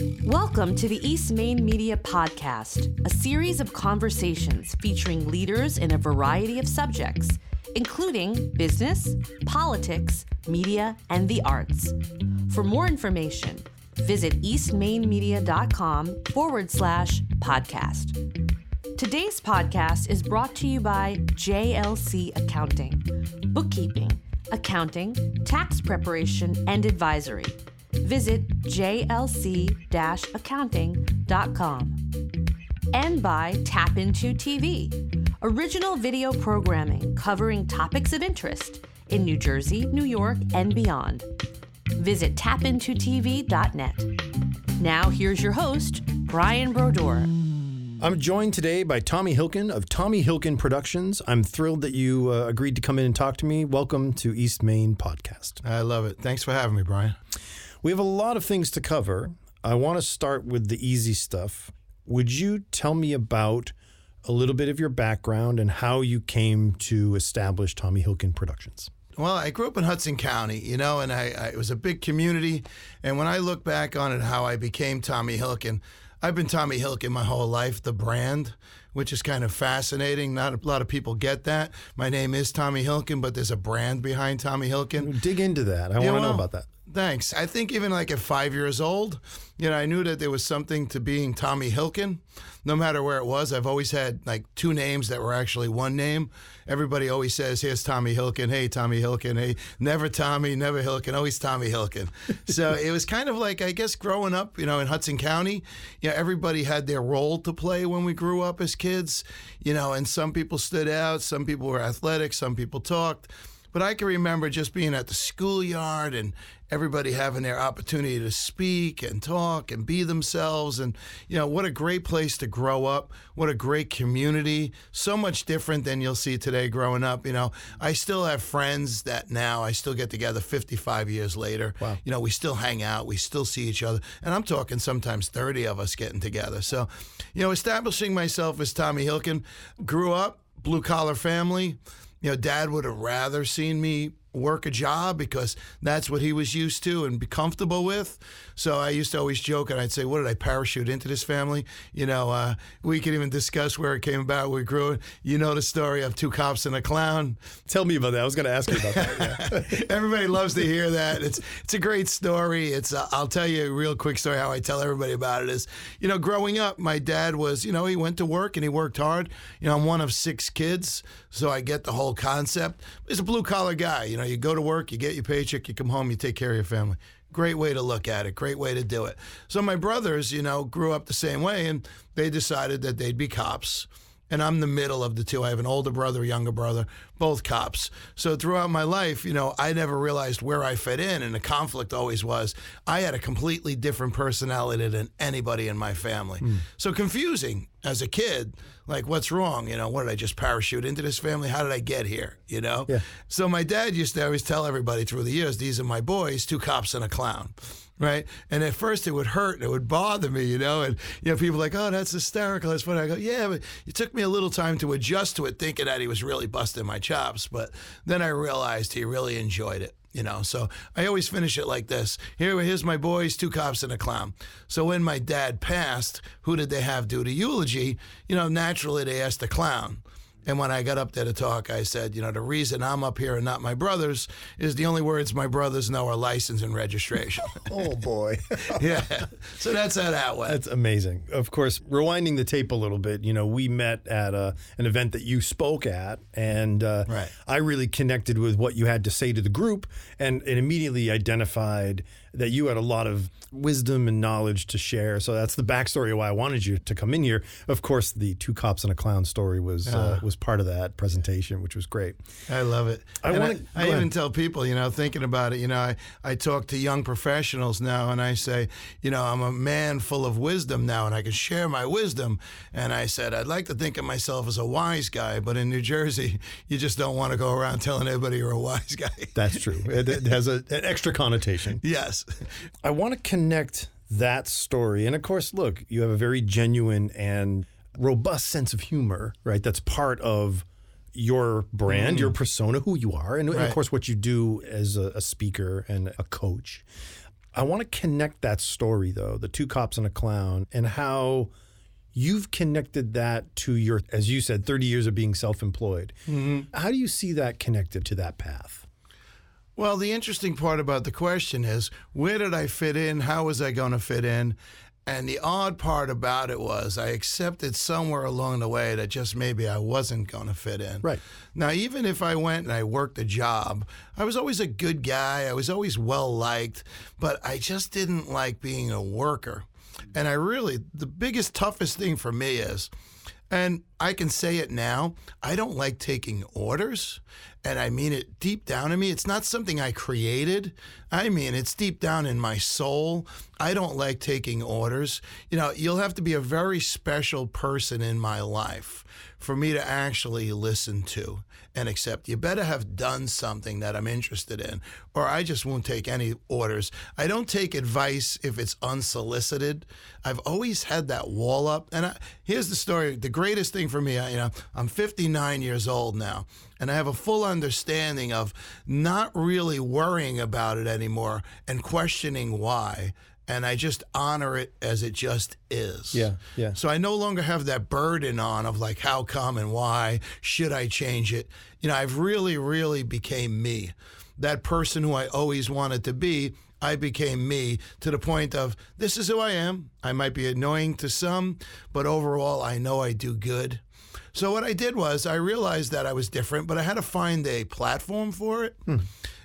Welcome to the East Main Media Podcast, a series of conversations featuring leaders in a variety of subjects, including business, politics, media, and the arts. For more information, visit eastmainmedia.com forward slash podcast. Today's podcast is brought to you by JLC Accounting, bookkeeping, accounting, tax preparation, and advisory. Visit jlc accounting.com. And by Tap Into TV, original video programming covering topics of interest in New Jersey, New York, and beyond. Visit tapintotv.net. Now, here's your host, Brian Brodeur. I'm joined today by Tommy Hilkin of Tommy Hilkin Productions. I'm thrilled that you uh, agreed to come in and talk to me. Welcome to East Main Podcast. I love it. Thanks for having me, Brian. We have a lot of things to cover. I want to start with the easy stuff. Would you tell me about a little bit of your background and how you came to establish Tommy Hilkin Productions? Well, I grew up in Hudson County, you know, and I, I, it was a big community. And when I look back on it, how I became Tommy Hilkin, I've been Tommy Hilkin my whole life, the brand, which is kind of fascinating. Not a lot of people get that. My name is Tommy Hilkin, but there's a brand behind Tommy Hilkin. Dig into that. I Yeah, want to know about that. Thanks. I think even like at five years old, you know, I knew that there was something to being Tommy Hilkin. No matter where it was, I've always had like two names that were actually one name. Everybody always says, "Here's Tommy Hilkin." Hey, Tommy Hilkin. Hey, never Tommy, never Hilkin. Always Tommy Hilkin. so it was kind of like I guess growing up, you know, in Hudson County, you know, everybody had their role to play when we grew up as kids. You know, and some people stood out, some people were athletic, some people talked. But I can remember just being at the schoolyard and everybody having their opportunity to speak and talk and be themselves. And, you know, what a great place to grow up. What a great community. So much different than you'll see today growing up. You know, I still have friends that now I still get together 55 years later. Wow. You know, we still hang out, we still see each other. And I'm talking sometimes 30 of us getting together. So, you know, establishing myself as Tommy Hilkin, grew up, blue collar family. You know, dad would have rather seen me work a job because that's what he was used to and be comfortable with. So I used to always joke and I'd say, What did I parachute into this family? You know, uh, we could even discuss where it came about. We grew it. You know the story of two cops and a clown. Tell me about that. I was going to ask you about that. Yeah. Everybody loves to hear that. It's it's a great story. It's uh, I'll tell you a real quick story. How I tell everybody about it is, you know, growing up, my dad was, you know, he went to work and he worked hard. You know, I'm one of six kids, so I get the whole concept. He's a blue collar guy. You know, you go to work, you get your paycheck, you come home, you take care of your family. Great way to look at it. Great way to do it. So my brothers, you know, grew up the same way, and they decided that they'd be cops and I'm the middle of the two. I have an older brother, younger brother, both cops. So throughout my life, you know, I never realized where I fit in, and the conflict always was I had a completely different personality than anybody in my family. Hmm. So confusing as a kid. Like, what's wrong? You know, what did I just parachute into this family? How did I get here? You know? Yeah. So my dad used to always tell everybody through the years, these are my boys, two cops and a clown. Right. And at first it would hurt and it would bother me, you know, and you know, people like, Oh, that's hysterical. That's funny. I go, Yeah, but it took me a little time to adjust to it, thinking that he was really busting my chops. But then I realized he really enjoyed it. You know, so I always finish it like this. Here, here's my boys, two cops and a clown. So when my dad passed, who did they have do the eulogy? You know, naturally they asked the clown. And when I got up there to talk, I said, you know, the reason I'm up here and not my brothers is the only words my brothers know are license and registration. oh, boy. yeah. So that's how that went. That's amazing. Of course, rewinding the tape a little bit, you know, we met at a, an event that you spoke at, and uh, Right. I really connected with what you had to say to the group, and it immediately identified that you had a lot of wisdom and knowledge to share. So that's the backstory of why I wanted you to come in here. Of course, the two cops and a clown story was uh, was part of that presentation, which was great. I love it. I And wanna- I, I even tell people, you know, thinking about it, you know, I, I talk to young professionals now and I say, you know, I'm a man full of wisdom now and I can share my wisdom. And I said, I'd like to think of myself as a wise guy, but in New Jersey, you just don't want to go around telling everybody you're a wise guy. That's true. it, it has a, an extra connotation. yes. I want to connect that story. And of course, look, you have a very genuine and robust sense of humor, right? That's part of your brand, your mm. persona, who you are, and, and of course, what you do as a, a speaker and a coach. I want to connect that story, though, the two cops and a clown, and how you've connected that to your, as you said, 30 years of being self employed. Mm-hmm. How do you see that connected to that path? Well, the interesting part about the question is where did I fit in? How was I going to fit in? And the odd part about it was I accepted somewhere along the way that just maybe I wasn't going to fit in. Right. Now, even if I went and I worked a job, I was always a good guy. I was always well liked, but I just didn't like being a worker. And I really, the biggest, toughest thing for me is, and I can say it now, I don't like taking orders. And I mean it deep down in me. It's not something I created. I mean, it's deep down in my soul. I don't like taking orders. You know, you'll have to be a very special person in my life for me to actually listen to and accept. You better have done something that I'm interested in, or I just won't take any orders. I don't take advice if it's unsolicited. I've always had that wall up. And I, here's the story the greatest thing for me, I, you know, I'm 59 years old now, and I have a full understanding of not really worrying about it anymore and questioning why and I just honor it as it just is. Yeah, yeah. So I no longer have that burden on of like how come and why should I change it. You know, I've really, really became me. That person who I always wanted to be, I became me to the point of this is who I am. I might be annoying to some, but overall I know I do good. So what I did was I realized that I was different, but I had to find a platform for it. Hmm.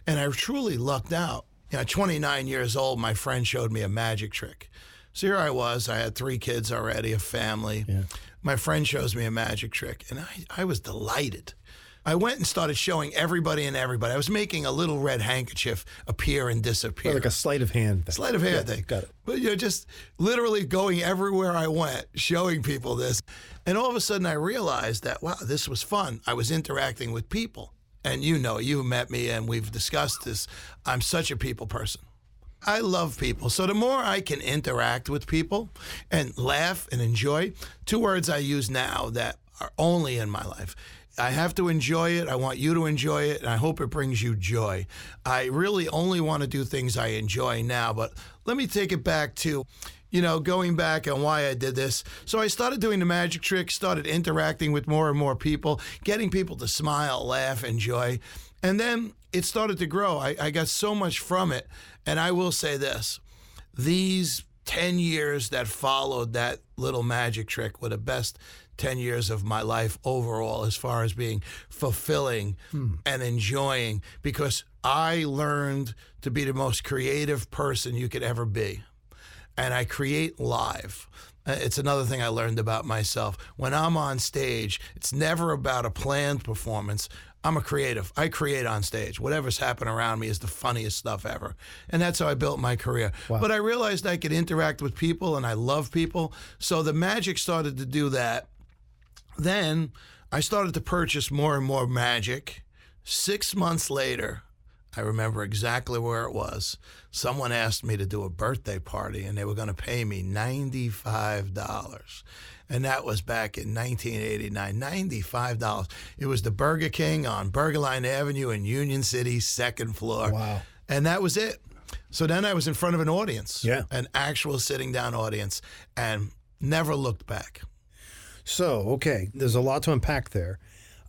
And I truly lucked out you know, 29 years old, my friend showed me a magic trick. So here I was. I had three kids already, a family. Yeah. My friend shows me a magic trick, and I, I was delighted. I went and started showing everybody and everybody. I was making a little red handkerchief appear and disappear. Like a sleight of hand thing. Sleight of hand Yeah, thing. Got it. But you know, just literally going everywhere I went, showing people this. And all of a sudden I realized that, wow, this was fun. I was interacting with people. And you know, you've met me and we've discussed this. I'm such a people person. I love people. So the more I can interact with people and laugh and enjoy, two words I use now that are only in my life. I have to enjoy it. I want you to enjoy it, and I hope it brings you joy. I really only want to do things I enjoy now, but let me take it back to, you know, going back on why I did this. So I started doing the magic trick, started interacting with more and more people, getting people to smile, laugh, enjoy. And then it started to grow. I, I got so much from it. And I will say this these 10 years that followed that little magic trick were the best 10 years of my life overall as far as being fulfilling hmm. and enjoying because I learned to be the most creative person you could ever be. And I create live. Uh, It's another thing I learned about myself. When I'm on stage, it's never about a planned performance. I'm a creative. I create on stage. Whatever's happening around me is the funniest stuff ever. And that's how I built my career. But I realized I could interact with people and I love people. So the magic started to do that. Then I started to purchase more and more magic. Six months later, I remember exactly where it was. Someone asked me to do a birthday party and they were going to pay me $95. And that was back in 1989. $95. It was the Burger King on Bergenline Avenue in Union City, second floor. Wow. And that was it. So then I was in front of an audience, Yeah. an actual sitting down audience, and never looked back. So, okay, there's a lot to unpack there.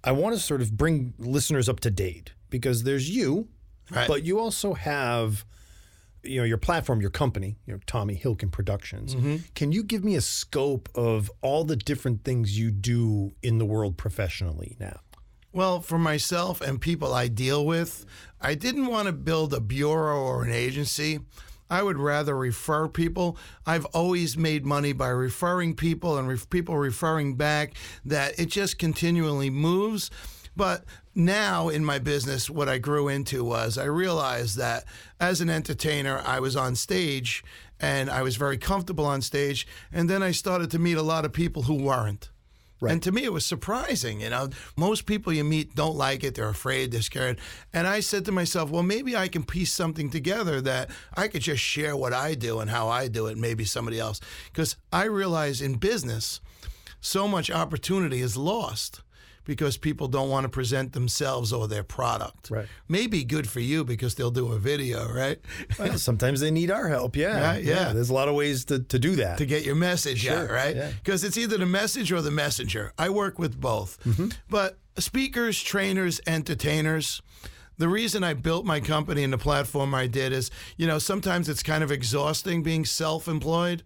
I want to sort of bring listeners up to date because there's you, Right. but you also have you know your platform, your company, you know Tommy Hilkin Productions. Mm-hmm. Can you give me a scope of all the different things you do in the world professionally now? Well, for myself and people I deal with, I didn't want to build a bureau or an agency. I would rather refer people. I've always made money by referring people and ref- people referring back, that it just continually moves. But now in my business, what I grew into was I realized that as an entertainer, I was on stage and I was very comfortable on stage. And then I started to meet a lot of people who weren't. And to me, it was surprising. You know, most people you meet don't like it. They're afraid. They're scared. And I said to myself, well, maybe I can piece something together that I could just share what I do and how I do it, and maybe somebody else. Because I realize in business, so much opportunity is lost because people don't want to present themselves or their product. Right. Maybe good for you because they'll do a video, right? Well, sometimes they need our help. Yeah. Right, yeah. There's a lot of ways to, to do that. to get your message out, Sure, right? yeah. Because it's either the message or the messenger. I work with both. Mm-hmm. But speakers, trainers, entertainers, the reason I built my company and the platform I did is, you know, sometimes it's kind of exhausting being self employed.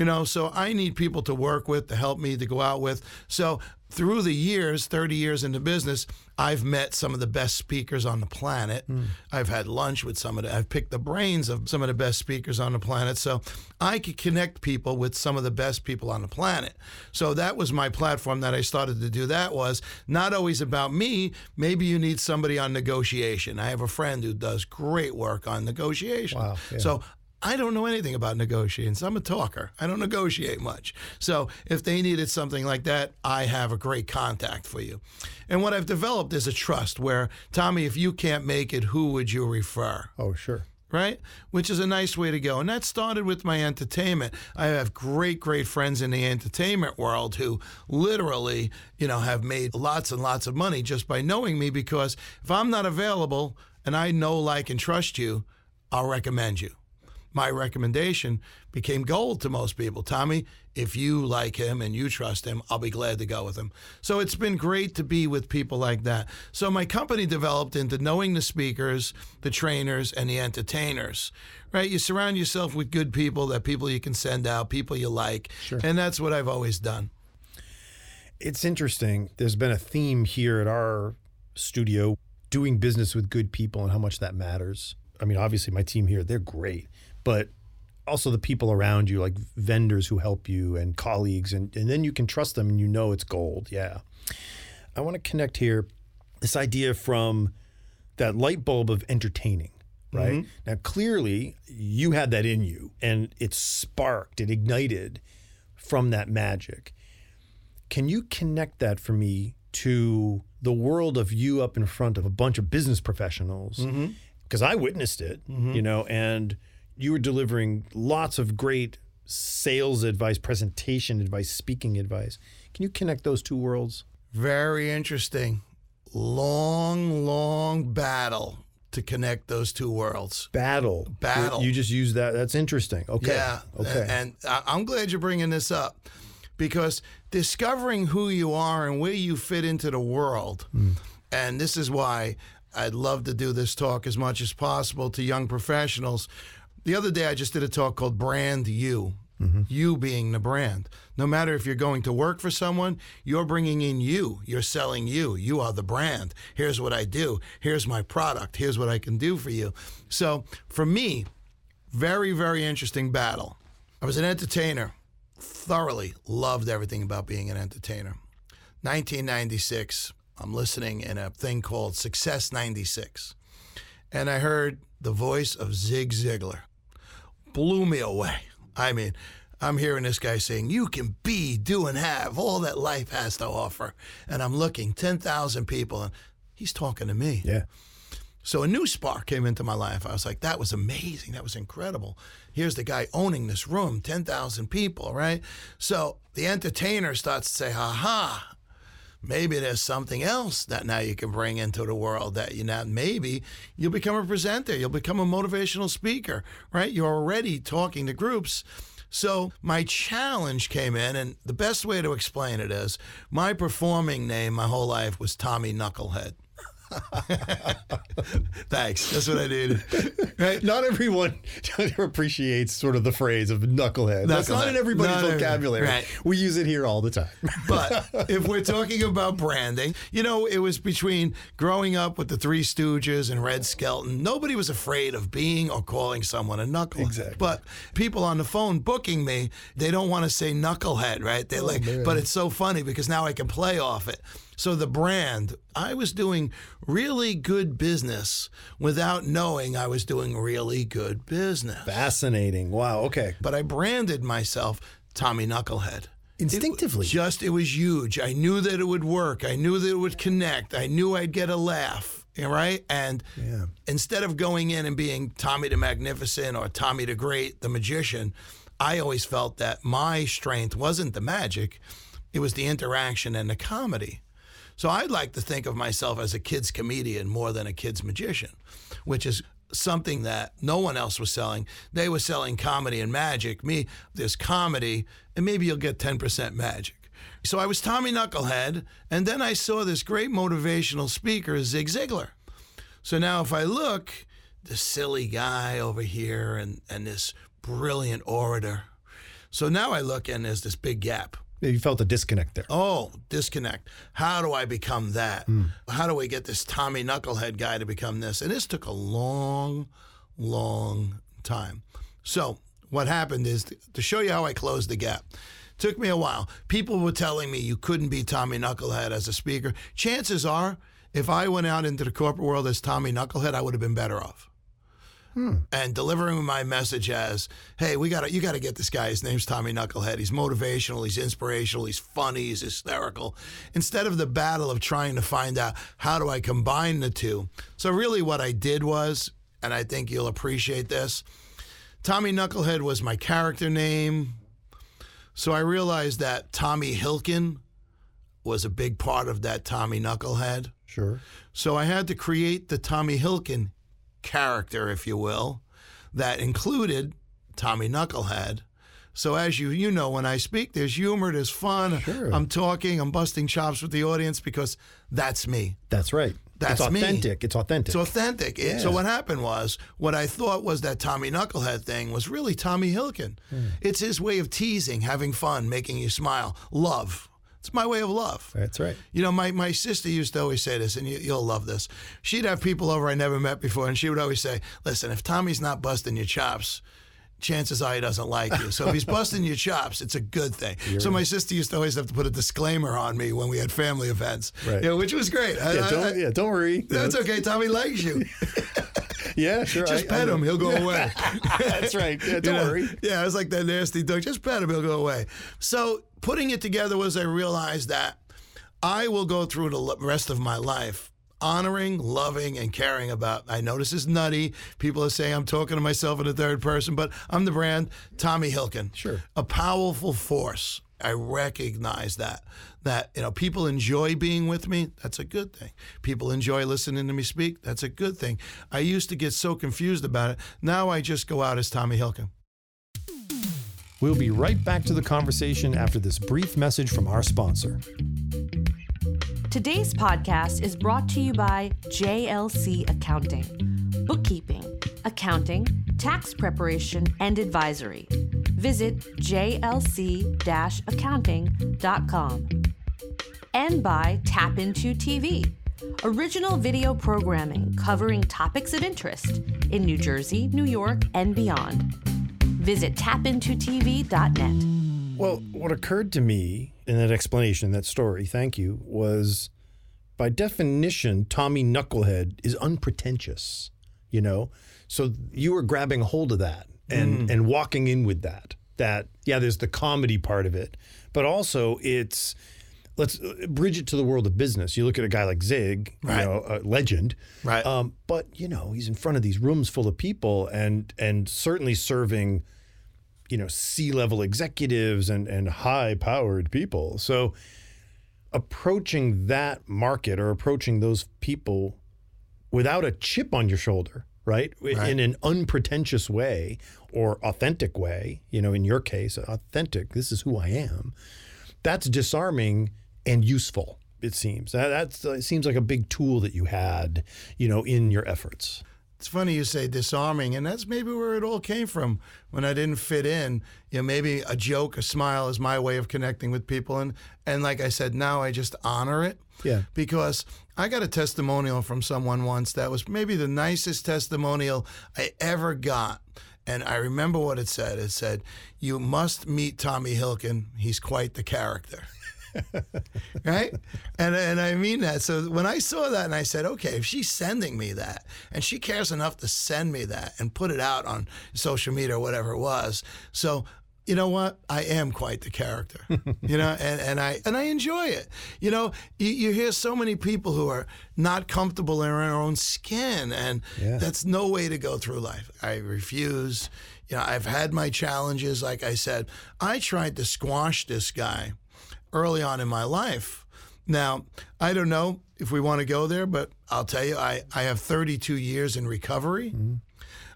You know, so I need people to work with, to help me, to go out with. So through the years, 30 years into business, I've met some of the best speakers on the planet. Hmm. I've had lunch with some of the, I've picked the brains of some of the best speakers on the planet. So I could connect people with some of the best people on the planet. So that was my platform that I started to do that was not always about me. Maybe you need somebody on negotiation. I have a friend who does great work on negotiation. Wow, yeah. So I don't know anything about negotiations. I'm a talker. I don't negotiate much. So if they needed something like that, I have a great contact for you. And what I've developed is a trust where, Tommy, if you can't make it, who would you refer? oh, sure. right? Which is a nice way to go. And that started with my entertainment. I have great, great friends in the entertainment world who literally, you know, have made lots and lots of money just by knowing me because if I'm not available and I know, like, and trust you, I'll recommend you. My recommendation became gold to most people. Tommy, if you like him and you trust him, I'll be glad to go with him. So it's been great to be with people like that. So my company developed into knowing the speakers, the trainers, and the entertainers. Right? You surround yourself with good people, that people you can send out, people you like. And that's what I've always done. It's interesting. There's been a theme here at our studio doing business with good people and how much that matters. I mean, obviously, my team here, they're great, but also the people around you, like vendors who help you and colleagues, and, and then you can trust them and you know it's gold. Yeah. I want to connect here this idea from that light bulb of entertaining, right? Mm-hmm. Now, clearly, you had that in you and it sparked, it ignited from that magic. Can you connect that for me to the world of you up in front of a bunch of business professionals? Mm-hmm. Because I witnessed it, mm-hmm. you know, and you were delivering lots of great sales advice, presentation advice, speaking advice. Can you connect those two worlds? Very interesting. Long, long battle to connect those two worlds. Battle. Battle. You just use that. That's interesting. Okay. Yeah. Okay. And I'm glad you're bringing this up because discovering who you are and where you fit into the world, hmm. and this is why I'd love to do this talk as much as possible to young professionals. The other day, I just did a talk called Brand You. Mm-hmm. You being the brand. No matter if you're going to work for someone, you're bringing in you. You're selling you. You are the brand. Here's what I do. Here's my product. Here's what I can do for you. So, for me, very, very interesting battle. I was an entertainer, thoroughly loved everything about being an entertainer. 1996, I'm listening in a thing called Success 96. And I heard the voice of Zig Ziglar. Blew me away. I mean, I'm hearing this guy saying, You can be, do, and have all that life has to offer. And I'm looking, 10,000 people, and he's talking to me. yeah. So a new spark came into my life. I was like, that was amazing. That was incredible. Here's the guy owning this room, 10,000 people, right? So the entertainer starts to say, ha ha, maybe there's something else that now you can bring into the world that you now, maybe you'll become a presenter, you'll become a motivational speaker, right? You're already talking to groups. So my challenge came in, and the best way to explain it is my performing name my whole life was Tommy Knucklehead. Thanks. That's what I needed. Right? Not everyone appreciates sort of the phrase of knucklehead. That's not in everybody's Not vocabulary. right. We use it here all the time. But if we're talking about branding, you know, it was between growing up with the Three Stooges and Red Skelton. Nobody was afraid of being or calling someone a knucklehead. Exactly. But people on the phone booking me, they don't want to say knucklehead, right? They're oh, like, man. but it's so funny because now I can play off it. So the brand, I was doing really good business without knowing I was doing really good business. Fascinating. Wow. Okay. But I branded myself Tommy Knucklehead. Instinctively. Just, it was huge. I knew that it would work. I knew that it would connect. I knew I'd get a laugh, right? And Yeah. instead of going in and being Tommy the Magnificent or Tommy the Great, the magician, I always felt that my strength wasn't the magic, it was the interaction and the comedy. So I'd like to think of myself as a kid's comedian more than a kid's magician, which is something that no one else was selling. They were selling comedy and magic. Me, there's comedy, and maybe you'll get 10% magic. So I was Tommy Knucklehead, and then I saw this great motivational speaker, Zig Ziglar. So now if I look, the silly guy over here and, and this brilliant orator. So now I look and there's this big gap. You felt a disconnect there. Oh, disconnect. How do I become that? Hmm. How do I get this Tommy Knucklehead guy to become this? And this took a long, long time. So, what happened is to show you how I closed the gap. Took me a while. People were telling me you couldn't be Tommy Knucklehead as a speaker. Chances are, if I went out into the corporate world as Tommy Knucklehead, I would have been better off Hmm. and delivering my message as, "Hey, we got to you got to get this guy. His name's Tommy Knucklehead. He's motivational. He's inspirational. He's funny. He's hysterical." Instead of the battle of trying to find out how do I combine the two. So really, what I did was, and I think you'll appreciate this. Tommy Knucklehead was my character name. So I realized that Tommy Hilkin was a big part of that Tommy Knucklehead. Sure. So I had to create the Tommy Hilkin character, if you will, that included Tommy Knucklehead. So as you you know, when I speak, there's humor, there's fun. Sure. I'm talking, I'm busting chops with the audience because that's me. That's right. That's it's me. authentic. It's authentic. It's authentic. It- So what happened was, what I thought was that Tommy Knucklehead thing was really Tommy Hilkin. Hmm. It's his way of teasing, having fun, making you smile, love. It's my way of love. That's right. You know, my, my sister used to always say this, and you, you'll love this. She'd have people over I never met before, and she would always say, Listen, if Tommy's not busting your chops, chances are he doesn't like you. So if he's busting your chops, it's a good thing. So my sister used to always have to put a disclaimer on me when we had family events, Right. you know, which was great. I- Yeah, I- don't, I- yeah, don't worry. That's okay. Tommy likes you. Yeah, sure. Just I- pet him, he'll go away. That's right. Yeah, don't You know? worry. Yeah, I was like that nasty dog. Just pet him, he'll go away. So putting it together was I realized that I will go through the rest of my life honoring, loving, and caring about. I know this is nutty. People are saying I'm talking to myself in the third person, but I'm the brand Tommy Hilkin. Sure. A powerful force. I recognize that. That you know, people enjoy being with me. That's a good thing. People enjoy listening to me speak. That's a good thing. I used to get so confused about it. Now I just go out as Tommy Hilkin. We'll be right back to the conversation after this brief message from our sponsor. Today's podcast is brought to you by JLC Accounting, bookkeeping, accounting, tax preparation, and advisory. Visit jlc accounting.com. And by Tap Into TV, original video programming covering topics of interest in New Jersey, New York, and beyond. Visit tapintotv.net. Well, what occurred to me in that explanation, that story, thank you, was by definition, Tommy Knucklehead is unpretentious, you know? So you were grabbing a hold of that and, and walking in with that. That, yeah, there's the comedy part of it, but also it's, let's uh, bridge it to the world of business. You look at a guy like Zig, Right. you know, a legend. Right. Um, but, you know, he's in front of these rooms full of people and, and certainly serving you know C-level executives and and high-powered people. So approaching that market or approaching those people without a chip on your shoulder, right? In an unpretentious way or authentic way, you know, in your case, authentic, this is who I am. That's disarming and useful. It seems that that's it seems like a big tool that you had, you know, in your efforts. It's funny you say disarming, and that's maybe where it all came from. When I didn't fit in, you know, maybe a joke, a smile is my way of connecting with people, and and like I said, now I just honor it. Yeah. Because I got a testimonial from someone once that was maybe the nicest testimonial I ever got. And I remember what it said. It said, You must meet Tommy Hilkin. He's quite the character. right? And and I mean that. So when I saw that and I said, okay, if she's sending me that and she cares enough to send me that and put it out on social media or whatever it was, so you know what? I am quite the character, you know, and, and I and I enjoy it. You know, you, you hear so many people who are not comfortable in their own skin, and Yeah. that's no way to go through life. I refuse. You know, I've had my challenges. Like I said, I tried to squash this guy early on in my life. Now, I don't know if we want to go there, but I'll tell you, I, I have 32 years in recovery. Mm-hmm.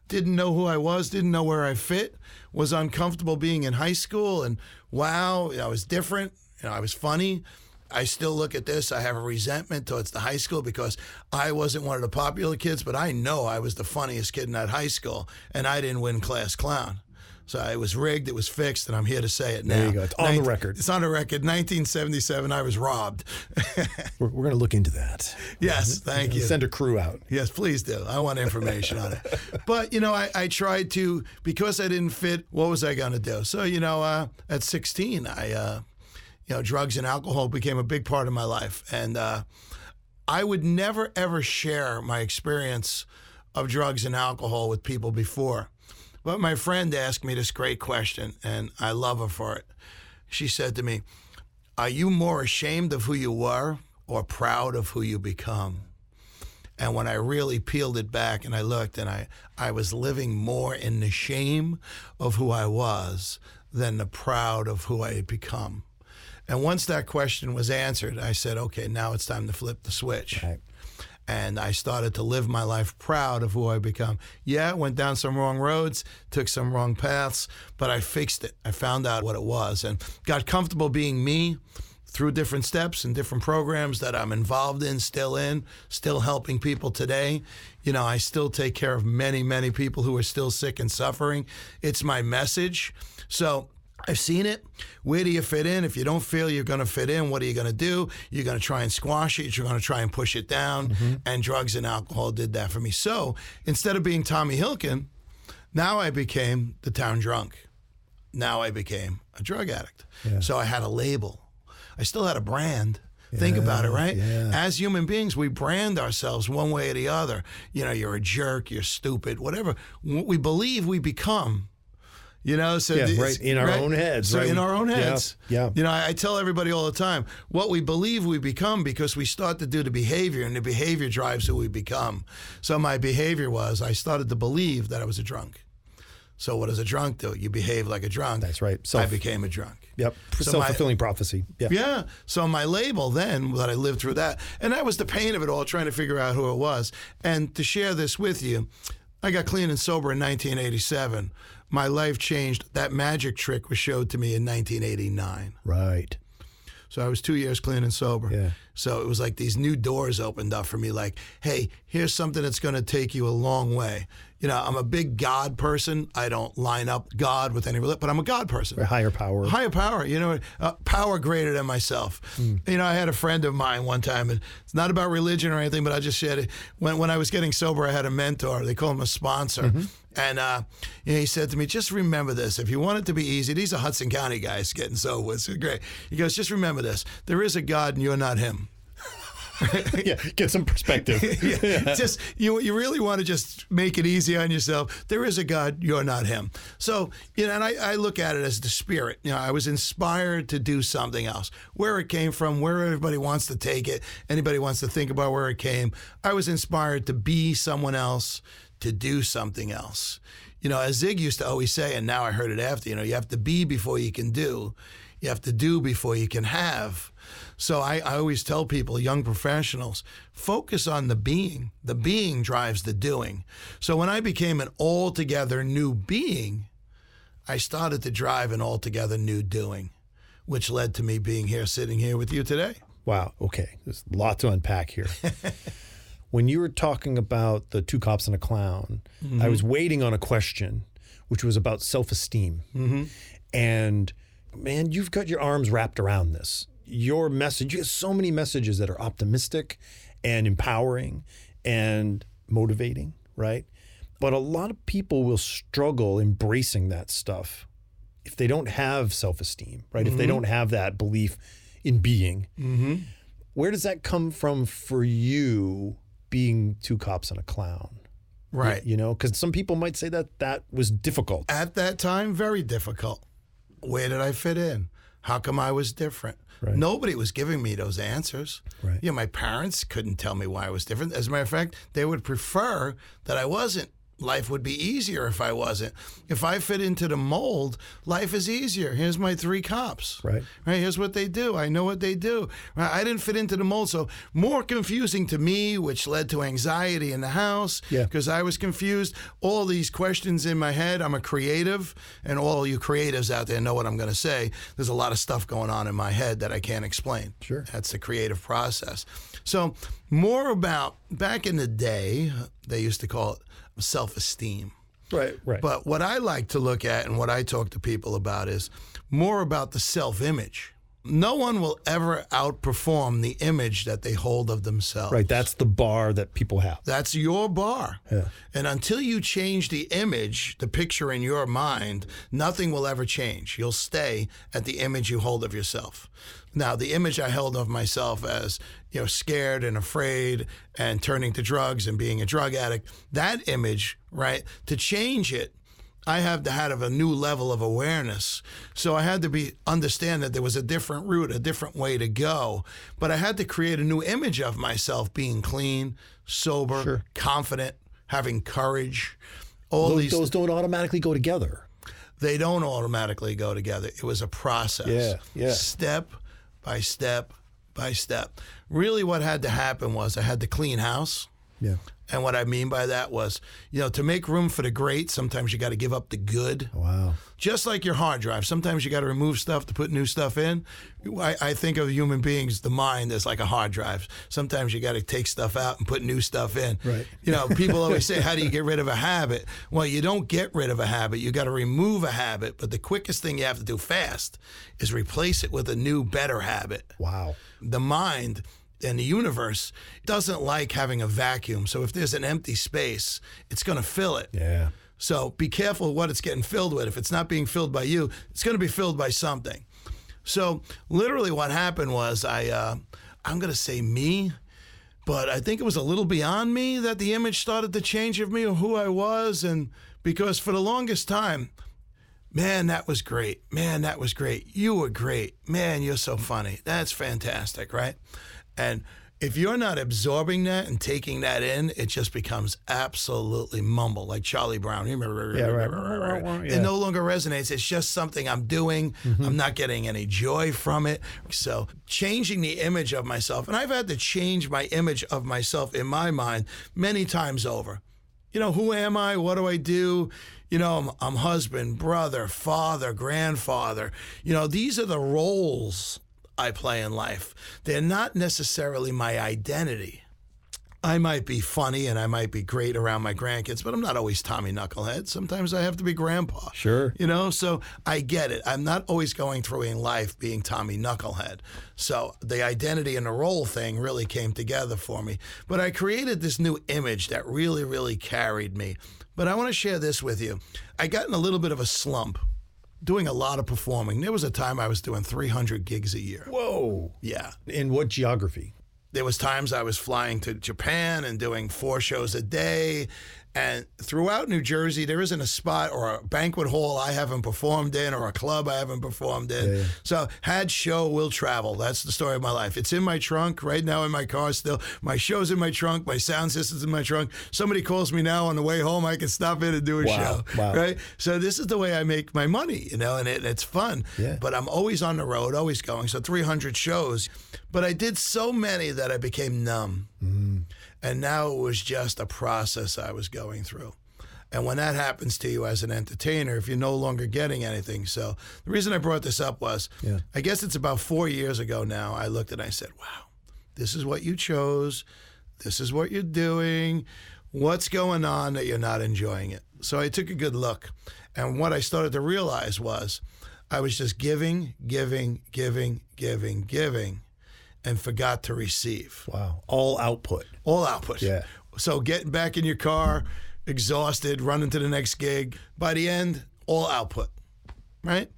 Didn't know who I was, didn't know where I fit, was uncomfortable being in high school, and wow, I was different. You know, I was funny. I still look at this. I have a resentment towards the high school because I wasn't one of the popular kids, but I know I was the funniest kid in that high school, and I didn't win class clown. So it was rigged, it was fixed, and I'm here to say it now. There you go. It's on the record. It's on the record. 1977, I was robbed. We're, we're going to look into that. yes, thank you. Send a crew out. Yes, please do. I want information on it. But, you know, I, I tried to, because I didn't fit, what was I going to do? So, you know, uh, at 16, I, uh, you know, drugs and alcohol became a big part of my life. And uh, I would never, ever share my experience of drugs and alcohol with people before. But my friend asked me this great question, and I love her for it. She said to me, Are you more ashamed of who you were or proud of who you become? And when I really peeled it back and I looked and I, I was living more in the shame of who I was than the proud of who I had become. And once that question was answered, I said, okay, now it's time to flip the switch. Right. And I started to live my life proud of who I become. Yeah, went down some wrong roads, took some wrong paths, but I fixed it. I found out what it was and got comfortable being me through different steps and different programs that I'm involved in, still in, still helping people today. You know, I still take care of many, many people who are still sick and suffering. It's my message. So I've seen it. Where do you fit in? If you don't feel you're going to fit in, what are you going to do? You're going to try and squash it. You're going to try and push it down. Mm-hmm. And drugs and alcohol did that for me. So instead of being Tommy Hilkin, now I became the town drunk. Now I became a drug addict. So I had a label. I still had a brand. Think about it, right? yeah. As human beings, we brand ourselves one way or the other. You know, you're a jerk, you're stupid, whatever. What we believe we become. You know, so Yeah, right, in our own heads, So right? in our own heads, yeah. You know, I, I tell everybody all the time what we believe we become because we start to do the behavior, and the behavior drives who we become. So my behavior was I started to believe that I was a drunk. So what does a drunk do? You behave like a drunk. That's right. So I became a drunk. Yep. So Self fulfilling prophecy. Yeah. Yeah. So my label then that I lived through that, and that was the pain of it all, trying to figure out who it was. And to share this with you, I got clean and sober in 1987. My life changed. That magic trick was showed to me in 1989. Right. So I was two years clean and sober. Yeah. So it was like these new doors opened up for me. Like, hey, here's something that's going to take you a long way. You know, I'm a big God person. I don't line up God with any religion, but I'm a God person. A higher power. Higher power, you know, uh, power greater than myself. You know, I had a friend of mine one time, and it's not about religion or anything, but I just said it. When, when I was getting sober, I had a mentor. They call him a sponsor. And uh, you know, he said to me, just remember this. If you want it to be easy, these are Hudson County guys getting sober. It's great. He goes, just remember this. There is a God, and you're not him. yeah. Get some perspective. yeah. Just you you really want to just make it easy on yourself. There is a God, you're not him. So, you know, and I, I look at it as the spirit. You know, I was inspired to do something else. Where it came from, where everybody wants to take it, anybody wants to think about where it came. I was inspired to be someone else, to do something else. You know, as Zig used to always say, and now I heard it after, you know, you have to be before you can do. You have to do before you can have. So I, I always tell people, young professionals, focus on the being. The being drives the doing. So when I became an altogether new being, I started to drive an altogether new doing, which led to me being here, sitting here with you today. Wow. Okay. There's a lot to unpack here. when you were talking about the two cops and a clown, I was mm-hmm. waiting on a question, which was about self esteem. Mm-hmm. And man, you've got your arms wrapped around this. Your message, you have so many messages that are optimistic and empowering and motivating, right? But a lot of people will struggle embracing that stuff if they don't have self esteem, right? If they mm-hmm. don't have that belief in being. Mm-hmm. Where does that come from for you being two cops and a clown? Right. You know, because some people might say that that was difficult. At that time, very difficult. Where did I fit in? How come I was different? Right. Nobody was giving me those answers. Right. You know, my parents couldn't tell me why I was different. As a matter of fact, they would prefer that I wasn't life would be easier if I wasn't. If I fit into the mold, life is easier. Here's my three cops. Right. Right. Here's what they do. I know what they do. Right? I didn't fit into the mold. So more confusing to me, which led to anxiety in the house. Yeah. Because I was confused. All these questions in my head. I'm a creative, and all you creatives out there know what I'm going to say. There's a lot of stuff going on in my head that I can't explain. Sure. That's the creative process. So more about back in the day, they used to call it self-esteem. Right. Right. But what I like to look at and what I talk to people about is more about the self image. No one will ever outperform the image that they hold of themselves. right. That's the bar that people have. That's your bar. Yeah. And until you change the image, the picture in your mind, nothing will ever change. You'll stay at the image you hold of yourself. Now, the image I held of myself as, you know, scared and afraid and turning to drugs and being a drug addict, that image, right, to change it, I have to have a new level of awareness. So I had to be understand that there was a different route, a different way to go. But I had to create a new image of myself being clean, sober, confident, having courage. All Those, these those don't automatically go together. they don't automatically go together. It was a process. Yeah, yeah. Step by step by step. Really what had to happen was I had to clean house. Yeah. And what I mean by that was, you know, to make room for the great, sometimes you got to give up the good. Wow. Just like your hard drive, sometimes you got to remove stuff to put new stuff in. I, I think of human beings, the mind as like a hard drive. Sometimes you got to take stuff out and put new stuff in. Right. You know, people always say, "How do you get rid of a habit?" Well, you don't get rid of a habit. You got to remove a habit. But the quickest thing you have to do fast is replace it with a new, better habit Wow. the mind and the universe doesn't like having a vacuum. So if there's an empty space, it's going to fill it. Yeah. So be careful what it's getting filled with. If it's not being filled by you, it's going to be filled by something. So literally, what happened was I, uh, I'm going to say me, but I think it was a little beyond me that the image started to change of me or who I was, and because for the longest time. Man, that was great. Man, that was great. You were great. Man, you're so funny. That's fantastic, right? And if you're not absorbing that and taking that in, it just becomes absolutely mumble, like Charlie Brown. Yeah, right. right. It Yeah. no longer resonates. It's just something I'm doing. Mm-hmm. I'm not getting any joy from it. So, changing the image of myself, and I've had to change my image of myself in my mind many times over. You know, who am I? What do I do? You know, I'm, I'm husband, brother, father, grandfather. You know, these are the roles I play in life. They're not necessarily my identity. I might be funny and I might be great around my grandkids, but I'm not always Tommy Knucklehead. Sometimes I have to be grandpa. Sure. You know, so I get it. I'm not always going through in life being Tommy Knucklehead. So the identity and the role thing really came together for me. But I created this new image that really, really carried me. But I want to share this with you. I got in a little bit of a slump doing a lot of performing. There was a time I was doing 300 gigs a year. Whoa. Yeah. In what geography? There was times I was flying to Japan and doing four shows a day. And throughout New Jersey, there isn't a spot or a banquet hall I haven't performed in or a club I haven't performed in. So, had show, will travel. That's the story of my life. It's in my trunk right now in my car still. My show's in my trunk. My sound system's in my trunk. Somebody calls me now on the way home. I can stop in and do a Wow, show. wow. Right? So, this is the way I make my money, you know, and it, it's fun. Yeah. But I'm always on the road, always going. So, 300 shows. But I did so many that I became numb. Mm. And now it was just a process I was going through. And when that happens to you as an entertainer, if you're no longer getting anything. So the reason I brought this up was Yeah. I guess it's about four years ago now. I looked and I said, wow, this is what you chose. This is what you're doing. What's going on that you're not enjoying it? So I took a good look. And what I started to realize was I was just giving, giving, giving, giving, giving, and forgot to receive Wow. All output. all output. Yeah. So getting back in your car, exhausted, running to the next gig. By the end, all output, right?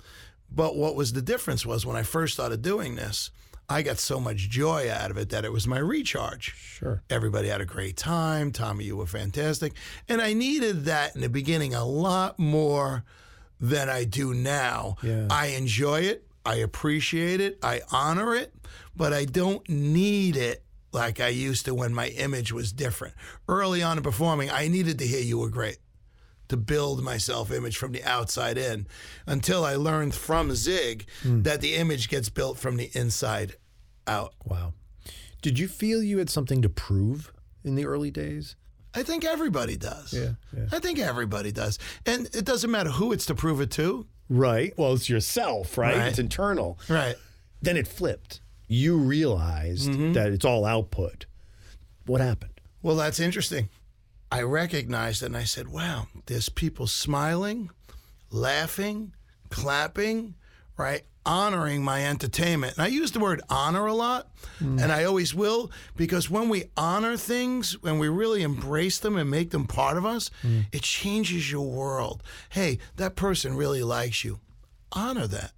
But what was the difference was when I first started doing this, I got so much joy out of it that it was my recharge. Sure. Everybody had a great time. Tommy, you were fantastic. And I needed that in the beginning a lot more than I do now. Yeah. I enjoy it. I appreciate it. I honor it, but I don't need it like I used to when my image was different. Early on in performing, I needed to hear you were great. to build my self image from the outside in until I learned from Zig hmm. that the image gets built from the inside out. Wow. Did you feel you had something to prove in the early days? I think everybody does. Yeah, yeah. I think everybody does. And it doesn't matter who it's to prove it to. Right. Well, it's yourself, right? Right. It's internal. Right. Then it flipped. You realized mm-hmm. that it's all output. What happened? Well, that's interesting. I recognized it and I said, wow, there's people smiling, laughing, clapping, right? Honoring my entertainment. And I use the word honor a lot, and I always will, because when we honor things, when we really embrace them and make them part of us, it changes your world. Hey, that person really likes you. Honor that.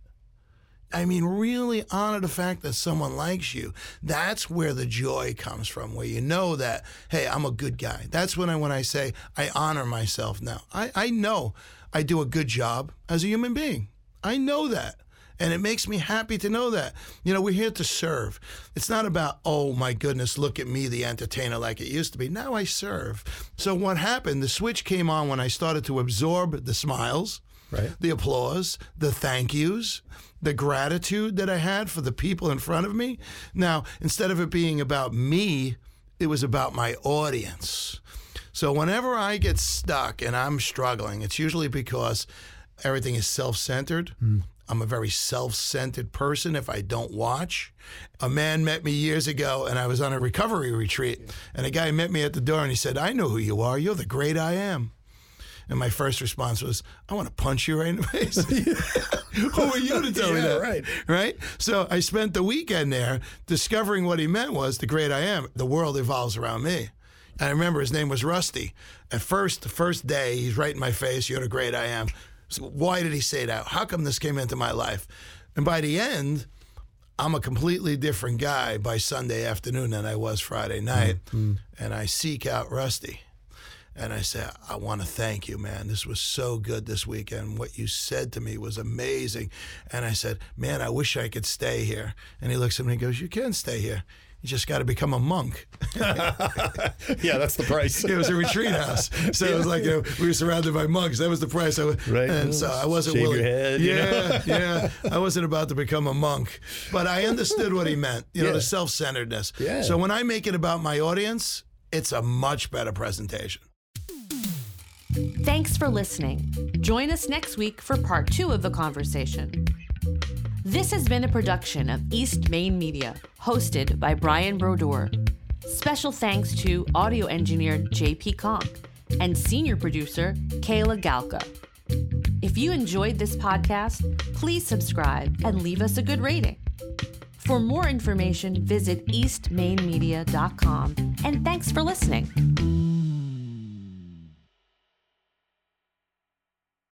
I mean, really honor the fact that someone likes you. That's where the joy comes from, where you know that, hey, I'm a good guy. That's when I when I say I honor myself now. I, I know I do a good job as a human being. I know that. And it makes me happy to know that. You know, we're here to serve. It's not about, oh my goodness, look at me, the entertainer, like it used to be. Now I serve. So what happened? The switch came on when I started to absorb the smiles Right. the applause, the thank yous, the gratitude that I had for the people in front of me. Now, instead of it being about me, it was about my audience. So whenever I get stuck and I'm struggling, it's usually because everything is self centered. Hmm. I'm a very self centered person if I don't watch. A man met me years ago and I was on a recovery retreat. And a guy met me at the door and he said, I know who you are. You're the great I am. And my first response was, I want to punch you right in the face. Who are you to tell me that? right. Right? So I spent the weekend there discovering what he meant was the great I am. The world evolves around me. And I remember his name was Rusty. At first, the first day, he's right in my face, you're the great I am. So why did he say that? How come this came into my life? And by the end, I'm a completely different guy by Sunday afternoon than I was Friday night. Mm, mm. And I seek out Rusty. And I said, I want to thank you, man. This was so good this weekend. What you said to me was amazing. And I said, man, I wish I could stay here. And he looks at me and goes, You can stay here. You just got to become a monk. Yeah, that's the price. It was a retreat house, so it was like you know, we were surrounded by monks. That was the price. I was, Right. And so I wasn't Shave your willing. head, you yeah, yeah. I wasn't about to become a monk, but I understood what he meant. You know, Yeah. the self-centeredness. Yeah. So when I make it about my audience, it's a much better presentation. Thanks for listening. Join us next week for part two of the conversation. This has been a production of East Main Media, hosted by Brian Brodeur. Special thanks to audio engineer JP Conk and senior producer Kayla Galka. If you enjoyed this podcast, please subscribe and leave us a good rating. For more information, visit eastmainmedia.com and thanks for listening.